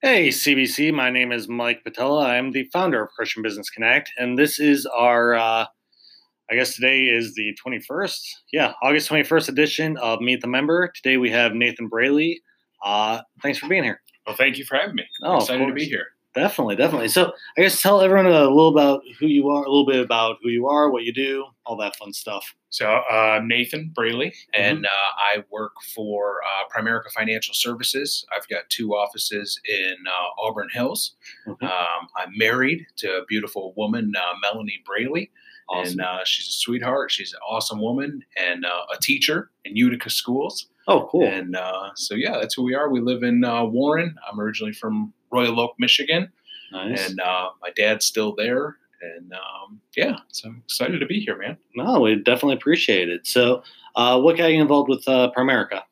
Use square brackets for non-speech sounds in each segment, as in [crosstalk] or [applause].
Hey, CBC. My name is Mike Patella. I'm the founder of Christian Business Connect, and this is our, uh, I guess today is the 21st. Yeah, August 21st edition of Meet the Member. Today we have Nathan Braley. Uh, thanks for being here. Well, thank you for having me. Oh, I'm excited to be here. Definitely, definitely. So, I guess tell everyone a little about who you are, a little bit about who you are, what you do, all that fun stuff. So, uh, Nathan Braley, Mm-hmm. and uh, I work for uh, Primerica Financial Services. I've got two offices in uh, Auburn Hills. Mhm. Um, I'm married to a beautiful woman, uh, Melanie Braley, Awesome. and uh, she's a sweetheart. She's an awesome woman and uh, a teacher in Utica schools. oh, cool. And uh, so, yeah, that's who we are. We live in uh, Warren. I'm originally from Royal Oak, Michigan. nice. and uh, my dad's still there. And um, yeah, so I'm excited to be here, man. no, we definitely appreciate it. So, uh, what got you involved with uh, Primerica?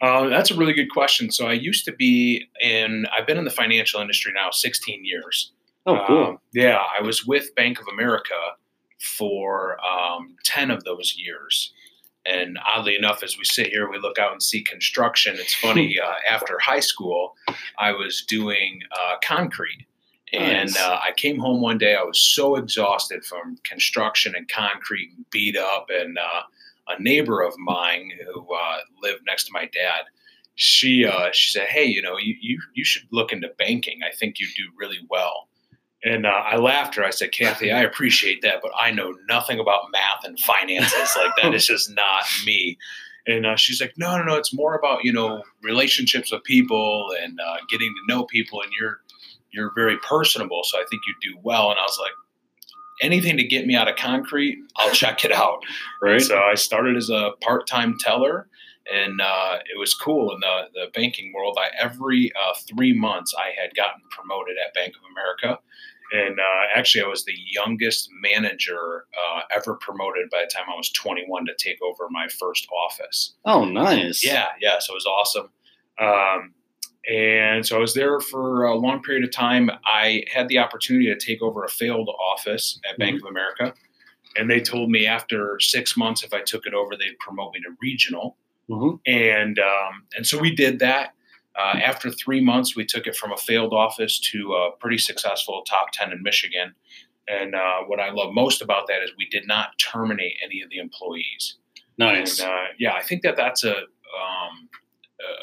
Uh, that's a really good question. So I used to be in, I've been in the financial industry now 16 years. Oh, cool. Um, yeah, I was with Bank of America for um, 10 of those years. And oddly enough, as we sit here, we look out and see construction. It's funny, [laughs] uh, after high school, I was doing uh, concrete. And Nice. uh, I came home one day, I was so exhausted from construction and concrete and beat up. And uh, a neighbor of mine who uh, lived next to my dad, she uh, she said, "Hey, you know, you, you you should look into banking. I think you do really well." And uh, I laughed her. I said, "Kathy, I appreciate that, but I know nothing about math and finances. [laughs] Like that is just not me." And uh, she's like, "No, no, no. It's more about you know relationships with people and uh, getting to know people. And you're you're very personable, so I think you do well." And I was like, "Anything to get me out of concrete, I'll check it out." right. So I started as a part-time teller, and uh, it was cool in the, the banking world. I every uh, three months I had gotten promoted at Bank of America, and uh, actually I was the youngest manager uh, ever promoted by the time I was 21 to take over my first office. oh, nice. Yeah, yeah. So it was awesome. Um, and so I was there for a long period of time. I had the opportunity to take over a failed office at Bank of America. And they told me after six months, if I took it over, they'd promote me to regional. Mhm. And um, and so we did that. Uh, after three months, we took it from a failed office to a pretty successful top 10 in Michigan. And uh, what I love most about that is we did not terminate any of the employees. Nice. And uh, yeah, I think that that's a um,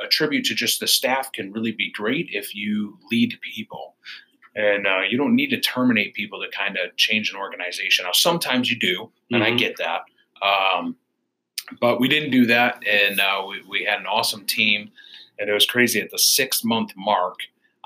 a- tribute to just the staff can really be great if you lead people, and uh, you don't need to terminate people to kind of change an organization. Now, sometimes you do, and I Mhm. get that, um, but we didn't do that, and uh, we we had an awesome team, and it was crazy. At the six month mark,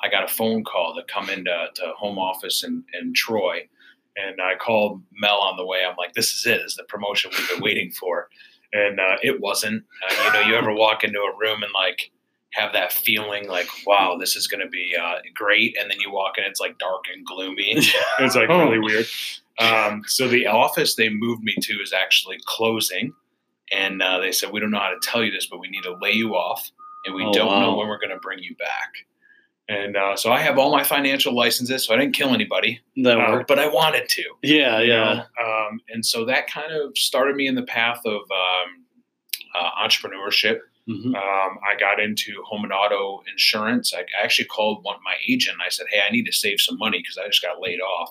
I got a phone call to come into to home office in, in Troy. And I called Mel on the way. I'm like, this is it. This is the promotion we've been waiting for and uh, it wasn't. Uh, you know, you ever walk into a room and like have that feeling like, wow, this is going to be uh, great, and then you walk in, it's like dark and gloomy. [laughs] it's like Oh. really weird. Um, so the office they moved me to is actually closing, and uh, they said we don't know how to tell you this, but we need to lay you off, and we Oh, don't know when we're going to bring you back. And uh, so I have all my financial licenses, so I didn't kill anybody, that uh, worked. but I wanted to Yeah, yeah. Um, and so that kind of started me in the path of um, uh, entrepreneurship. Mhm. Um, I got into home and auto insurance. I actually called one my agent. I said, "Hey, I need to save some money because I just got laid off."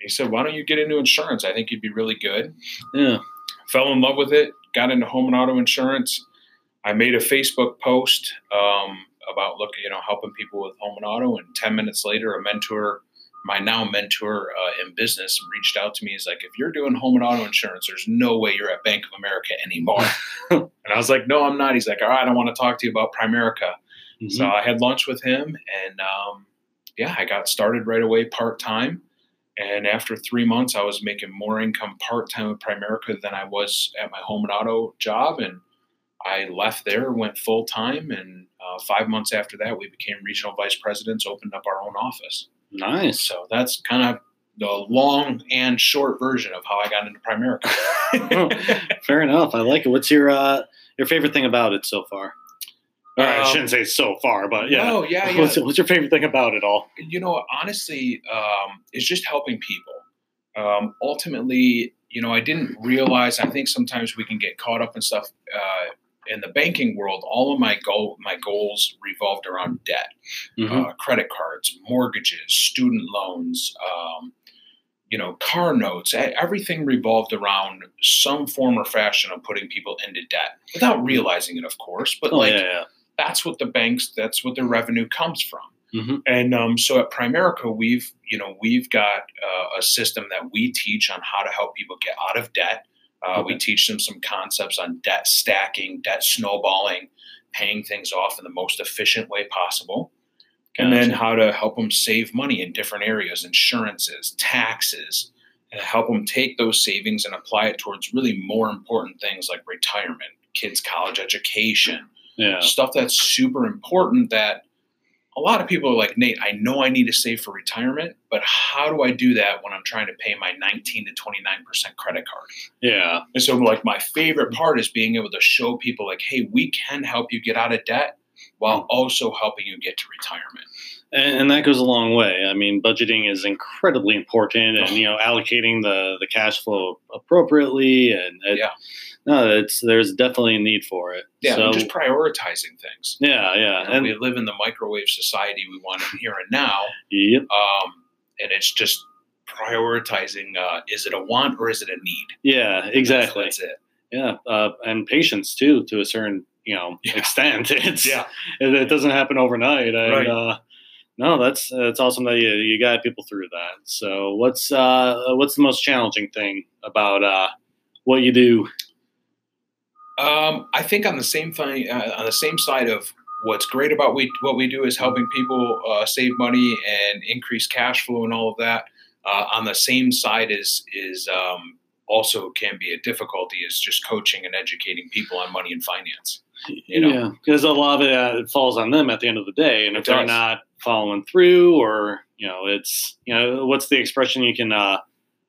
He said, "Why don't you get into insurance? I think you'd be really good." Yeah. Fell in love with it. Got into home and auto insurance. I made a Facebook post um, about looking, you know, helping people with home and auto. And ten minutes later, a mentor my now mentor uh, in business reached out to me. He's like, if you're doing home and auto insurance, there's no way you're at Bank of America anymore. [laughs] and I was like, no, I'm not. He's like, all right, I don't want to talk to you about Primerica. Mhm. So I had lunch with him, and um, yeah, I got started right away part time. And after three months, I was making more income part time with Primerica than I was at my home and auto job. And I left there, went full time, and uh, five months after that, we became regional vice presidents, opened up our own office. nice. So that's kind of the long and short version of how I got into Primerica. [laughs] [laughs] Fair enough. I like it. What's your uh, your favorite thing about it so far? Or I Um, shouldn't say so far, but yeah. No, yeah, [laughs] yeah. What's, what's your favorite thing about it all? you know, honestly, um, it's just helping people. Um, ultimately, you know, I didn't realize. I think sometimes we can get caught up in stuff. Uh, in the banking world, all of my goal my goals revolved around debt, Mhm. uh, credit cards, mortgages, student loans, um, you know, car notes. Everything revolved around some form or fashion of putting people into debt without realizing it, of course. But oh like yeah, yeah. that's what the banks, that's what their revenue comes from. Mhm. And um, so at Primerica, we've you know we've got uh, a system that we teach on how to help people get out of debt. Uh, We teach them some concepts on debt stacking, debt snowballing, paying things off in the most efficient way possible, and then how to help them save money in different areas, insurances, taxes, and help them take those savings and apply it towards really more important things like retirement, kids' college education, yeah, stuff that's super important that a lot of people are like, Nate, I know I need to save for retirement, but how do I do that when I'm trying to pay my 19 to 29% credit card? yeah, And so, like, my favorite part is being able to show people, like, hey, we can help you get out of debt while hmm. also helping you get to retirement. And, and that goes a long way. I mean, budgeting is incredibly important, and you know, allocating the the cash flow appropriately, and it, Yeah. no, it's there's definitely a need for it. Yeah, so, just prioritizing things. yeah, yeah, You know, and we live in the microwave society we want it here and now. yep, Um, and it's just prioritizing uh, is it a want or is it a need? yeah, That's- exactly. That's, it. Yeah, uh, and patience too, to a certain you know Yeah. extent. [laughs] It's Yeah. it, it doesn't happen overnight. And, Right. uh, no, that's that's awesome that you you got people through that. So what's uh what's the most challenging thing about uh what you do? Um, I think on the same thing, uh, on the same side of what's great about we what we do is helping people uh, save money and increase cash flow and all of that. Uh, on the same side is is um, also can be a difficulty is just coaching and educating people on money and finance. You know? Yeah, because a lot of it, uh, it falls on them at the end of the day, and It if they're not following through, or you know, it's you know, what's the expression? You can uh,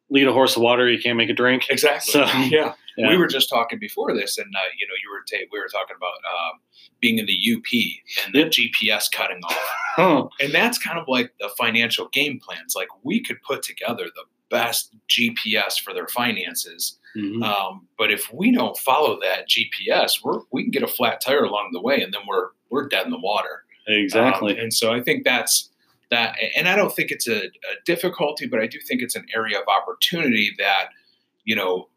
lead a horse to water, you can't make it drink. Exactly. So, [laughs] yeah. yeah. we were just talking before this, and uh, you know, you were ta- we were talking about um, being in the UP and the Yep. GPS cutting off. [laughs] Huh. And that's kind of like the financial game plans. Like we could put together the best GPS for their finances, Mhm. um, but if we don't follow that GPS, we're we can get a flat tire along the way, and then we're we're dead in the water. exactly. Um, and so I think that's that. And I don't think it's a, a difficulty, but I do think it's an area of opportunity that you know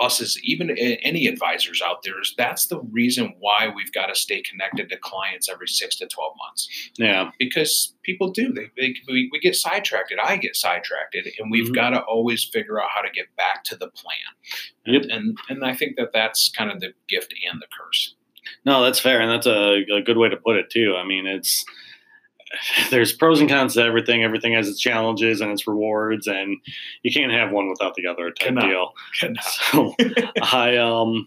us as even any advisors out there is that's the reason why we've got to stay connected to clients every six to 12 months yeah. because people do they, they we, we get sidetracked i get sidetracked and we've Mhm. got to always figure out how to get back to the plan Yep. and and i think that that's kind of the gift and the curse No, that's fair, and that's a, a good way to put it too. I mean, it's there's pros and cons to everything. Everything has its challenges and its rewards, and you can't have one without the other type Cannot. deal. [laughs] So I um,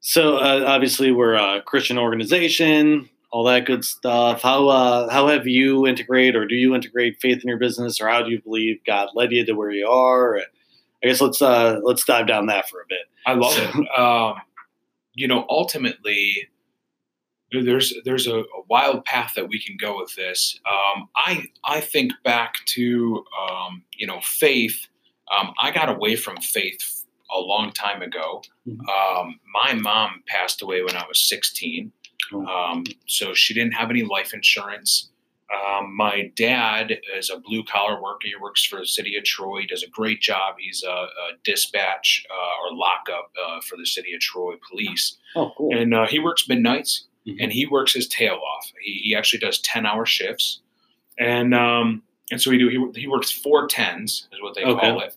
so uh, obviously we're a Christian organization, all that good stuff. How uh, how have you integrate, or do you integrate faith in your business, or how do you believe God led you to where you are? I guess let's uh, let's dive down that for a bit. I love it. Um, you know, ultimately, there's there's a, a wild path that we can go with this. Um, I I think back to um, you know faith. Um, I got away from faith a long time ago. Mhm. Um, my mom passed away when I was 16, Oh. um, so she didn't have any life insurance. Um, my dad is a blue collar worker. He works for the city of Troy. He does a great job. He's a, a dispatch uh, or lockup uh, for the city of Troy police, Oh, cool. and uh, he works midnights Mhm. and he works his tail off. He, he actually does ten hour shifts, and um, and so he do he, he works four tens is what they Okay. call it.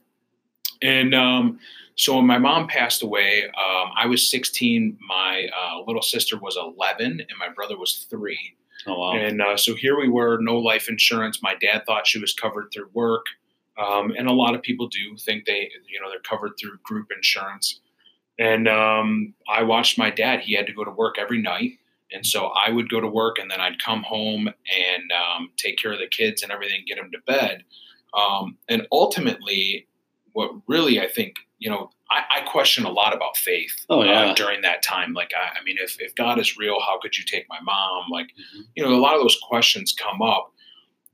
And um, so when my mom passed away, um, I was 16. My uh, little sister was 11, and my brother was three. Oh wow. And uh, so here we were, no life insurance. My dad thought she was covered through work, um, and a lot of people do think they, you know, they're covered through group insurance. And um, I watched my dad; he had to go to work every night, and so I would go to work, and then I'd come home and um, take care of the kids and everything, get them to bed. Um, and ultimately, what really I think, you know, I, I question a lot about faith Oh, yeah. uh, during that time. Like, I, I mean, if, if God is real, how could you take my mom? Like, Mhm. you know, a lot of those questions come up.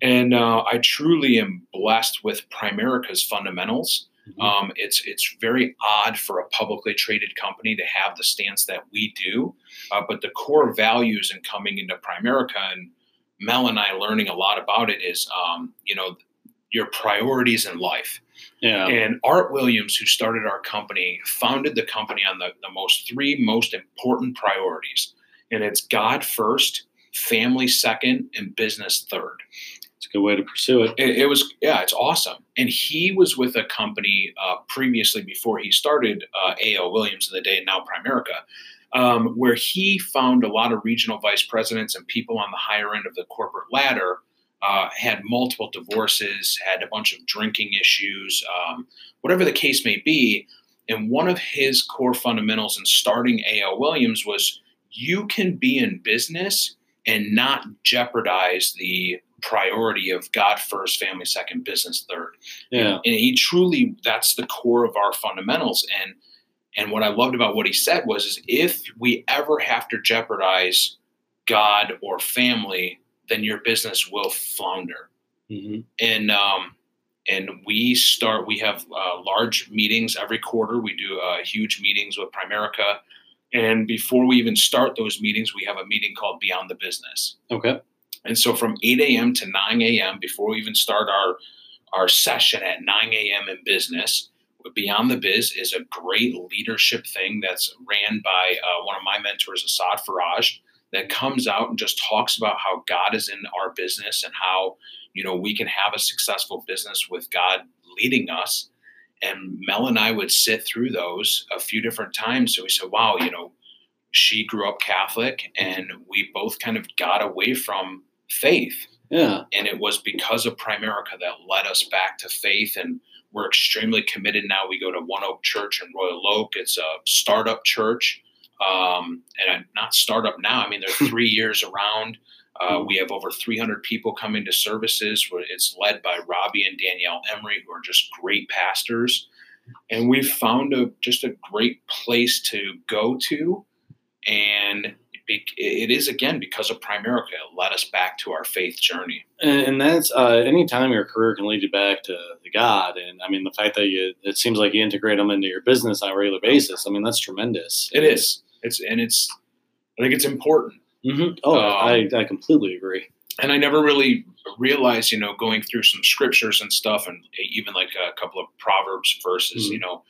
And uh, I truly am blessed with Primerica's fundamentals Mm-hmm. Um, it's it's very odd for a publicly traded company to have the stance that we do, uh, but the core values in coming into Primerica and Mel and I learning a lot about it is, um, you know, your priorities in life. Yeah. And Art Williams, who started our company, founded the company on the, the most three most important priorities. And it's God first, family second, and business third. It's a good way to pursue it. It, it was, yeah, it's awesome. And he was with a company uh, previously before he started uh, A.L. Williams in the day, now Primerica, um, where he found a lot of regional vice presidents and people on the higher end of the corporate ladder uh, had multiple divorces, had a bunch of drinking issues, um, whatever the case may be. And one of his core fundamentals in starting A.L. Williams was you can be in business and not jeopardize the priority of God first, family second, business third. Yeah. And he truly, that's the core of our fundamentals. And and what I loved about what he said was is if we ever have to jeopardize God or family, then your business will flounder. Mm-hmm. And um, and we start. We have uh, large meetings every quarter. We do uh, huge meetings with Primerica, and before we even start those meetings, we have a meeting called Beyond the Business. Okay. And so from 8 a.m. to 9 a.m. before we even start our our session at 9 a.m. in business, Beyond the Biz is a great leadership thing that's ran by uh, one of my mentors, Assad Faraj that comes out and just talks about how God is in our business and how you know we can have a successful business with God leading us. And Mel and I would sit through those a few different times. So we said, "Wow, you know, she grew up Catholic, and we both kind of got away from faith." Yeah, and it was because of Primerica that led us back to faith and we're extremely committed now. We go to One Oak Church in Royal Oak. It's a startup church um, and I'm not startup now. I mean, they're [laughs] three years around. Uh, we have over 300 people coming to services. Where it's led by Robbie and Danielle Emery, who are just great pastors. And we've found a just a great place to go to. And it is again because of Primerica. It led us back to our faith journey. And, that's uh, anytime your career can lead you back to God. And I mean, the fact that you it seems like you integrate them into your business on a regular basis. I mean, that's tremendous. It is. It's and it's I think it's important. Mm-hmm. Oh, um, I, I completely agree. And I never really realized, you know, going through some scriptures and stuff, and even like a couple of Proverbs verses, mm-hmm. you know,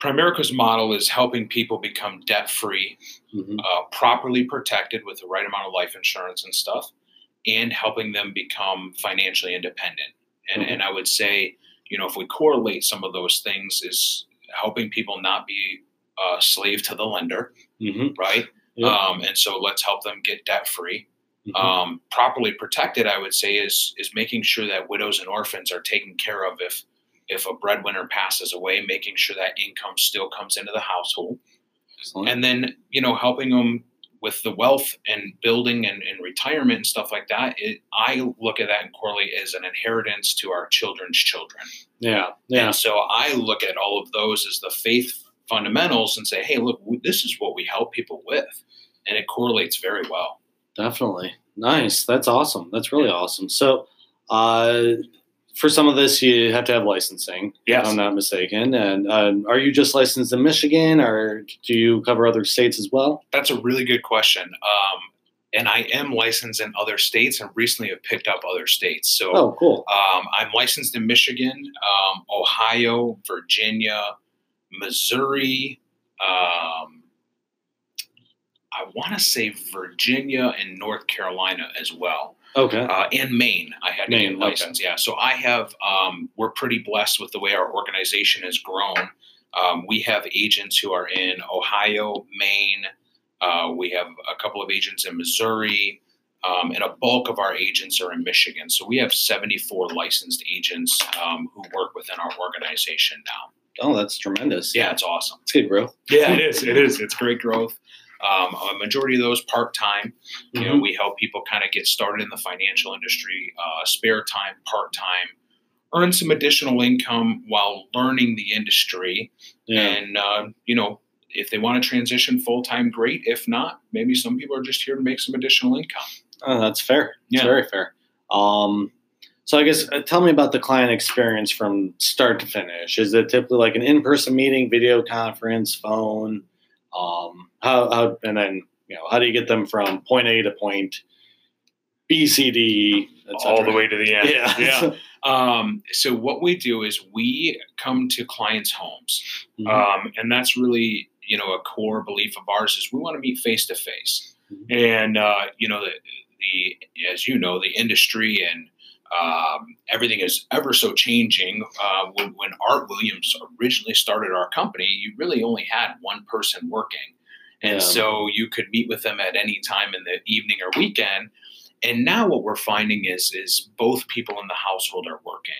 Primerica's model is helping people become debt free, mm-hmm. uh, properly protected with the right amount of life insurance and stuff, and helping them become financially independent. And, mm-hmm. and I would say, you know, if we correlate some of those things, is helping people not be uh, slave to the lender, mm-hmm. right? Yep. Um, and so let's help them get debt free. Mm-hmm. Um, properly protected, I would say, is is making sure that widows and orphans are taken care of if if a breadwinner passes away, making sure that income still comes into the household, Excellent. and then you know helping them with the wealth and building and, and retirement and stuff like that. It, I look at that and correlate as an inheritance to our children's children. Yeah, yeah. And so I look at all of those as the faith fundamentals and say, hey, look, this is what we help people with. And it correlates very well. Definitely. Nice. That's awesome. That's really awesome. So, uh, for some of this, you have to have licensing. Yes. If I'm not mistaken. And uh, are you just licensed in Michigan or do you cover other states as well? That's a really good question. Um, and I am licensed in other states and recently have picked up other states. So, oh, cool. Um, I'm licensed in Michigan, um, Ohio, Virginia, Missouri, um, I want to say Virginia and North Carolina as well. Okay. Uh, and Maine, I had Maine, to get license. Okay. Yeah. So I have. Um, we're pretty blessed with the way our organization has grown. Um, we have agents who are in Ohio, Maine. Uh, we have a couple of agents in Missouri, um, and a bulk of our agents are in Michigan. So we have 74 licensed agents um, who work within our organization now. Oh, that's tremendous. Yeah, it's awesome. It's good growth. Yeah, it is. It is. It's great growth. Um, a majority of those part time. You mm-hmm. know, we help people kind of get started in the financial industry, uh, spare time, part time, earn some additional income while learning the industry. Yeah. And, uh, you know, if they want to transition full time, great. If not, maybe some people are just here to make some additional income. Oh, that's fair. That's yeah. very fair. Um, So I guess uh, tell me about the client experience from start to finish. Is it typically like an in-person meeting, video conference, phone? Um, how, how and then you know how do you get them from point A to point B, C, D, et all the way to the end. Yeah. yeah. [laughs] Um, so what we do is we come to clients' homes, Mhm. um, and that's really you know a core belief of ours is we want to meet face to face, Mhm. and uh, you know the, the as you know the industry and um, everything is ever so changing. Uh, when, when Art Williams originally started our company, you really only had one person working. And Yeah. so you could meet with them at any time in the evening or weekend. And now what we're finding is is both people in the household are working.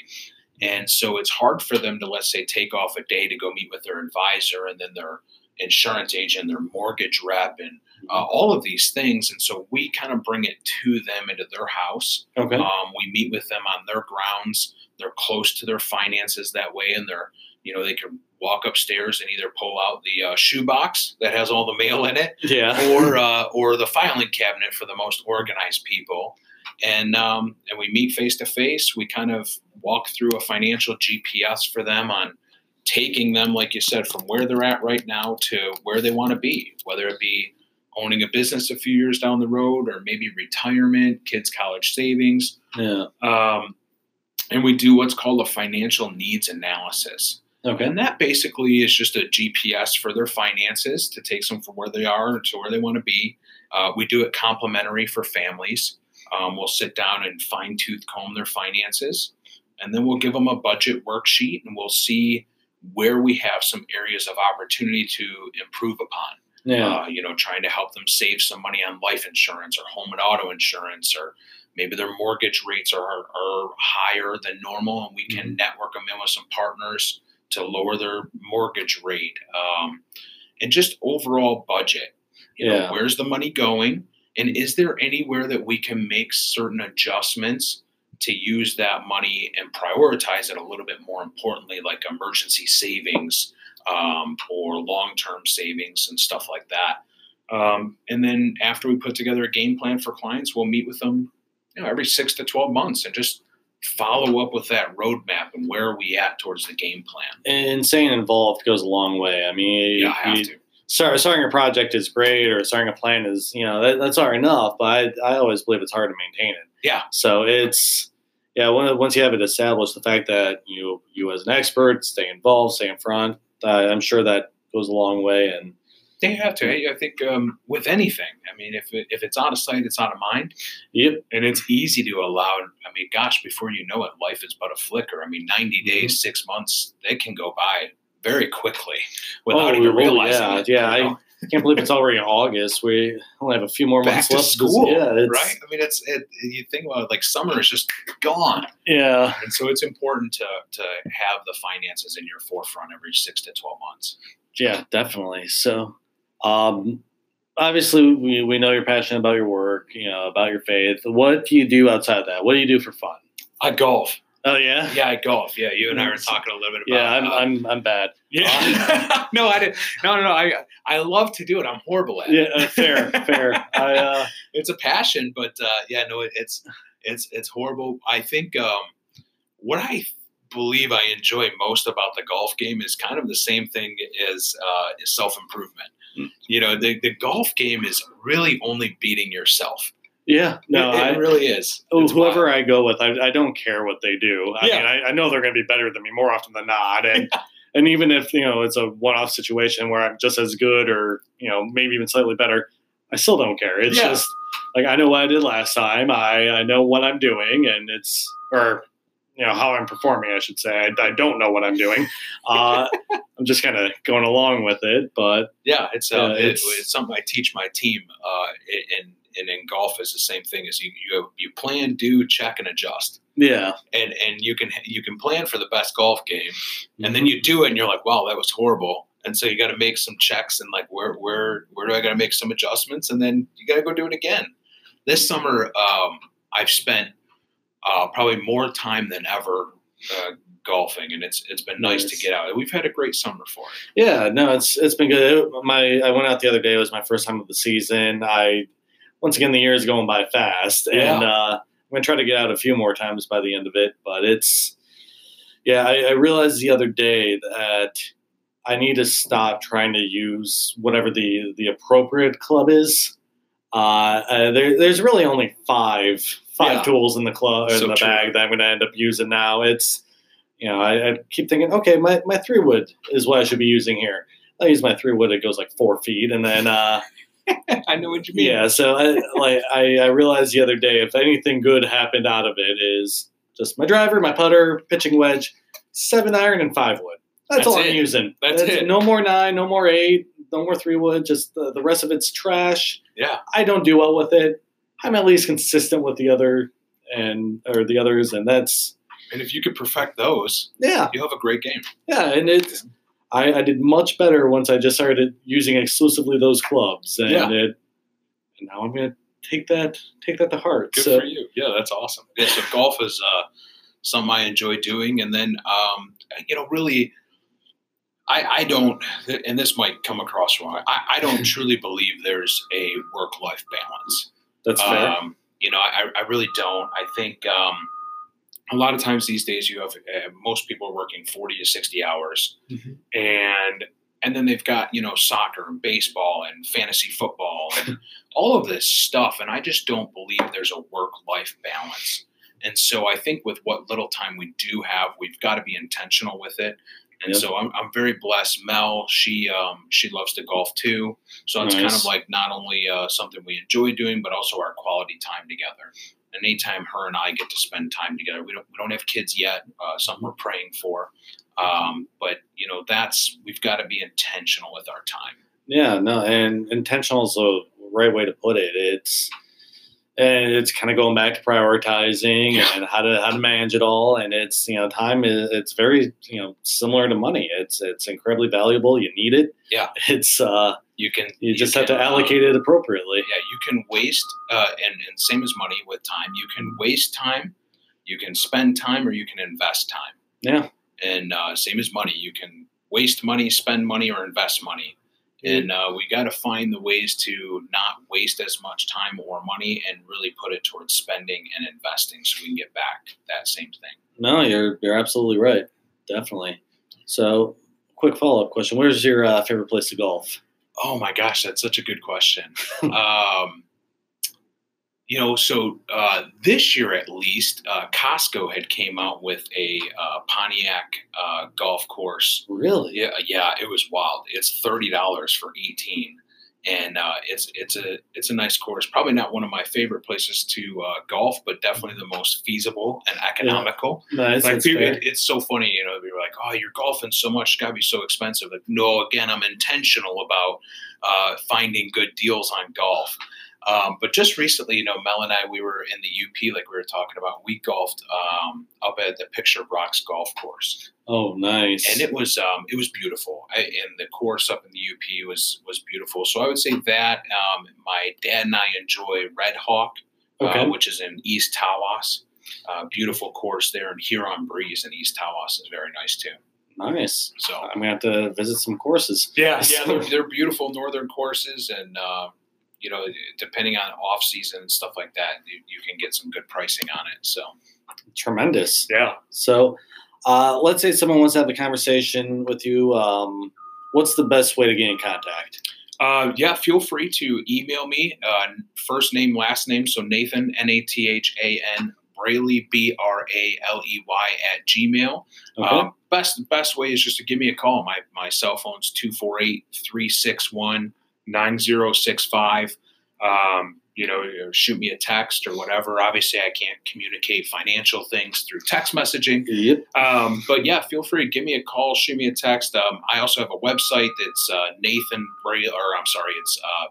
And so it's hard for them to let's say take off a day to go meet with their advisor and then their insurance agent, their mortgage rep, and uh, all of these things. And so we kind of bring it to them into their house. okay. Um, we meet with them on their grounds. They're close to their finances that way, and they're you know they can walk upstairs and either pull out the uh, shoebox that has all the mail in it, yeah. or [laughs] uh, or the filing cabinet for the most organized people. And um, and we meet face to face. We kind of walk through a financial GPS for them on taking them, like you said, from where they're at right now to where they want to be, whether it be owning a business a few years down the road, or maybe retirement, kids' college savings. Yeah. Um, and we do what's called a financial needs analysis. Okay. And that basically is just a GPS for their finances to take them from where they are to where they want to be. Uh, we do it complimentary for families. Um, we'll sit down and fine tooth comb their finances. And then we'll give them a budget worksheet and we'll see where we have some areas of opportunity to improve upon Yeah. uh, you know, trying to help them save some money on life insurance or home and auto insurance, or maybe their mortgage rates are, are higher than normal, and we can network them in with some partners to lower their mortgage rate. Um, and just overall budget. You Yeah. know, where's the money going? And is there anywhere that we can make certain adjustments to use that money and prioritize it a little bit more importantly, like emergency savings um, or long term savings and stuff like that. Um, and then after we put together a game plan for clients, we'll meet with them you know, every six to 12 months and just follow up with that roadmap and where are we at towards the game plan. And staying involved goes a long way. I mean, Yeah, I have you- to. start, starting a project is great, or starting a plan is, you know, that, that's already enough. But I, I always believe it's hard to maintain it. Yeah. So it's, yeah, once you have it established, the fact that you, you as an expert, stay involved, stay in front, uh, I'm sure that goes a long way. And They have to. I think um, with anything, I mean, if, it, if it's out of sight, it's out of mind. yep, And it's easy to allow. I mean, gosh, before you know it, life is but a flicker. I mean, 90 Mm-hmm. days, six months, they can go by very quickly without Oh, even well, realizing yeah, it. yeah, you know? I can't believe it's already August. We only have a few more Back months to left. school, yeah, it's, right? I mean, it's it, you think about it, like summer is just gone, Yeah. and so it's important to to have the finances in your forefront every six to twelve months. Yeah, definitely. So, um, obviously, we, we know you're passionate about your work, you know, about your faith. What do you do outside of that? What do you do for fun? I golf. Oh yeah, Yeah, golf. Yeah, you and I were talking a little bit about. yeah. I'm uh, I'm I'm bad. yeah. [laughs] no, I didn't. No, no, no. I I love to do it. I'm horrible at Yeah, it. uh, fair, fair. [laughs] I uh, it's a passion, but uh, yeah, no, it, it's it's it's horrible. I think um, what I believe I enjoy most about the golf game is kind of the same thing as uh, is self improvement. Hmm. You know, the the golf game is really only beating yourself. Yeah. No, it, it I. really is. oh, It's whoever wild. I go with, I, I don't care what they do. I Yeah. mean, I, I know they're going to be better than me more often than not, and [laughs] and even if you know it's a one-off situation where I'm just as good or you know maybe even slightly better, I still don't care. It's Yeah. just like I know what I did last time. I I know what I'm doing, and it's or you know how I'm performing. I should say I, I don't know what I'm doing. [laughs] Uh, I'm just kind of going along with it, but Yeah, it's uh, it- it's- it's, something I teach my team. Uh, and and in golf is the same thing. As you you you plan, do, check, and adjust. yeah, And and you can you can plan for the best golf game, and then you do it, and you're like, wow, that was horrible. And so you got to make some checks and like where where where do I got to make some adjustments, and then you got to go do it again. This summer, um, I've spent uh, probably more time than ever uh, golfing, and it's it's been nice to get out. We've had a great summer for it. Yeah, no, it's it's been good. My I went out the other day. It was my first time of the season. I once again the year is going by fast, and uh, I'm gonna try to get out a few more times by the end of it. But it's yeah, I, I realized the other day that I need to stop trying to use whatever the the appropriate club is. Uh, uh, there, there's really only five five Yeah. tools in the club So in the true. bag that I'm going to end up using now. It's you know I, I keep thinking, okay, my, my three wood is what I should be using here. I use my three wood; it goes like four feet, and then uh, [laughs] I know what you mean. yeah. So I, like I, I realized the other day, if anything good happened out of it, is just my driver, my putter, pitching wedge, seven iron, and five wood. That's, That's all it. I'm using. That's it. No more nine, no more eight, no more three wood. Just the, the rest of it's trash. Yeah. I don't do well with it. I'm at least consistent with the other and or the others, and that's And if you could perfect those, yeah, you'll have a great game. yeah. And it's I, I did much better once I just started using exclusively those clubs, and Yeah. it and now I'm gonna take that take that to heart. Good so for you. Yeah, that's awesome. Yeah, so golf is uh, something I enjoy doing, and then um, you know, really, I, I don't, and this might come across wrong. I, I don't [laughs] truly believe there's a work life balance. that's fair. Um, you know, I, I really don't. I think um, a lot of times these days you have uh, most people are working forty to sixty hours, Mhm. and and then they've got you know soccer and baseball and fantasy football and [laughs] all of this stuff, and I just don't believe there's a work life balance. And so I think with what little time we do have, we've got to be intentional with it. And Yep. so I'm, I'm very blessed. Mel, she um, she loves to golf too. So it's kind of like not only uh, something we enjoy doing, but also our quality time together. Anytime her and I get to spend time together, we don't we don't have kids yet. Uh, something we're praying for, um, but you know that's we've got to be intentional with our time. Yeah, no, and intentional is the right way to put it. It's and it's kind of going back to prioritizing Yeah. and how to how to manage it all. And it's you know time is it's very you know similar to money. It's it's incredibly valuable. You need it. Yeah. It's uh You can you just have to uh, allocate it appropriately. yeah, you can waste, uh, and, and same as money with time, you can waste time, you can spend time, or you can invest time. Yeah. And uh, same as money, you can waste money, spend money, or invest money. And uh, we got to find the ways to not waste as much time or money and really put it towards spending and investing so we can get back that same thing. No, you're you're absolutely right. Definitely. So, quick follow up question: Where's your uh, favorite place to golf? Oh my gosh, that's such a good question. [laughs] um, you know, so uh, this year at least, uh, Costco had came out with a uh, Pontiac uh, golf course. Really? Yeah, yeah, it was wild. It's thirty dollars for eighteen, and uh, it's it's a it's a nice course. Probably not one of my favorite places to uh, golf, but definitely the most feasible and economical. Nice. Like that's people, it, it's so funny, you know. They're like, "Oh, you're golfing so much; it's got to be so expensive." Like, no, again, I'm intentional about uh, finding good deals on golf. Um, but just recently, you know, Mel and I, we were in the UP, like we were talking about. We golfed um, up at the Pictured Rocks golf course, Oh, nice. and it was um, it was beautiful. I, and the course up in the UP was was beautiful. So I would say that um, my dad and I enjoy Red Hawk, okay. uh, which is in East Tawas. Uh, beautiful course there, and Huron Breeze in East Tawas is very nice too. nice. So I'm gonna have to visit some courses. yeah, yeah, they're, [laughs] they're beautiful northern courses, and uh, you know, depending on off season and stuff like that, you, you can get some good pricing on it. So Tremendous. yeah, So, uh, let's say someone wants to have a conversation with you. Um, what's the best way to get in contact? uh, yeah, feel free to email me uh, first name, last name. So Nathan N A T H A N Braley B R A L E Y at Gmail. Okay. Um, best best way is just to give me a call. My my cell phone's 248-361-9065. Um, you know, shoot me a text or whatever. Obviously, I can't communicate financial things through text messaging. yep. Um, but yeah, feel free. Give me a call, shoot me a text. Um, I also have a website that's uh, Nathan Braley, or I'm sorry, it's uh,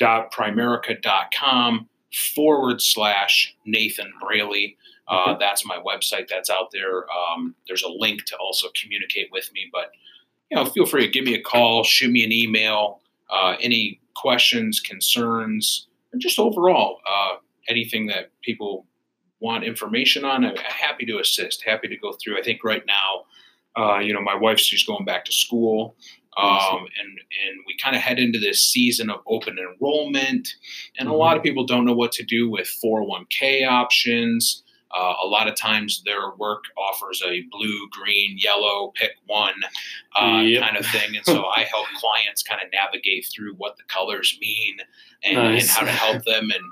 www.primerica.com forward slash Nathan Braley. Uh, Okay. That's my website. That's out there. Um, there's a link to also communicate with me. But you know, feel free to give me a call, shoot me an email. Uh, any questions, concerns, and just overall uh, anything that people want information on, I'm happy to assist. Happy to go through. I think right now, uh, you know, my wife's just going back to school. Um, and and we kind of head into this season of open enrollment, and a Mhm. lot of people don't know what to do with 401k options. Uh, a lot of times, their work offers a blue, green, yellow, pick one uh, Yep. kind of thing, and so I help [laughs] clients kind of navigate through what the colors mean and, and how to help them, and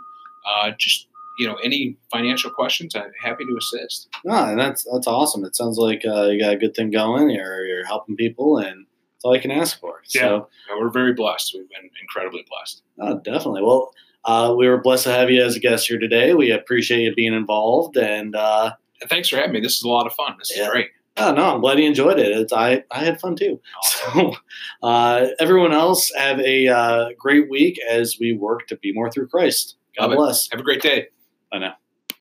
uh, just you know any financial questions, I'm happy to assist. No, and that's that's awesome. It sounds like uh, you got a good thing going. You're you're helping people, and that's all I can ask for. So, Uh, we're very blessed. We've been incredibly blessed. oh, definitely. Well, uh, we were blessed to have you as a guest here today. We appreciate you being involved, and uh, And thanks for having me. This is a lot of fun. This is great. oh, no, I'm glad you enjoyed it. It's, I I had fun too. [laughs] So, uh, everyone else have a uh, great week as we work to be more through Christ. God Love it. bless. Have a great day. Bye now.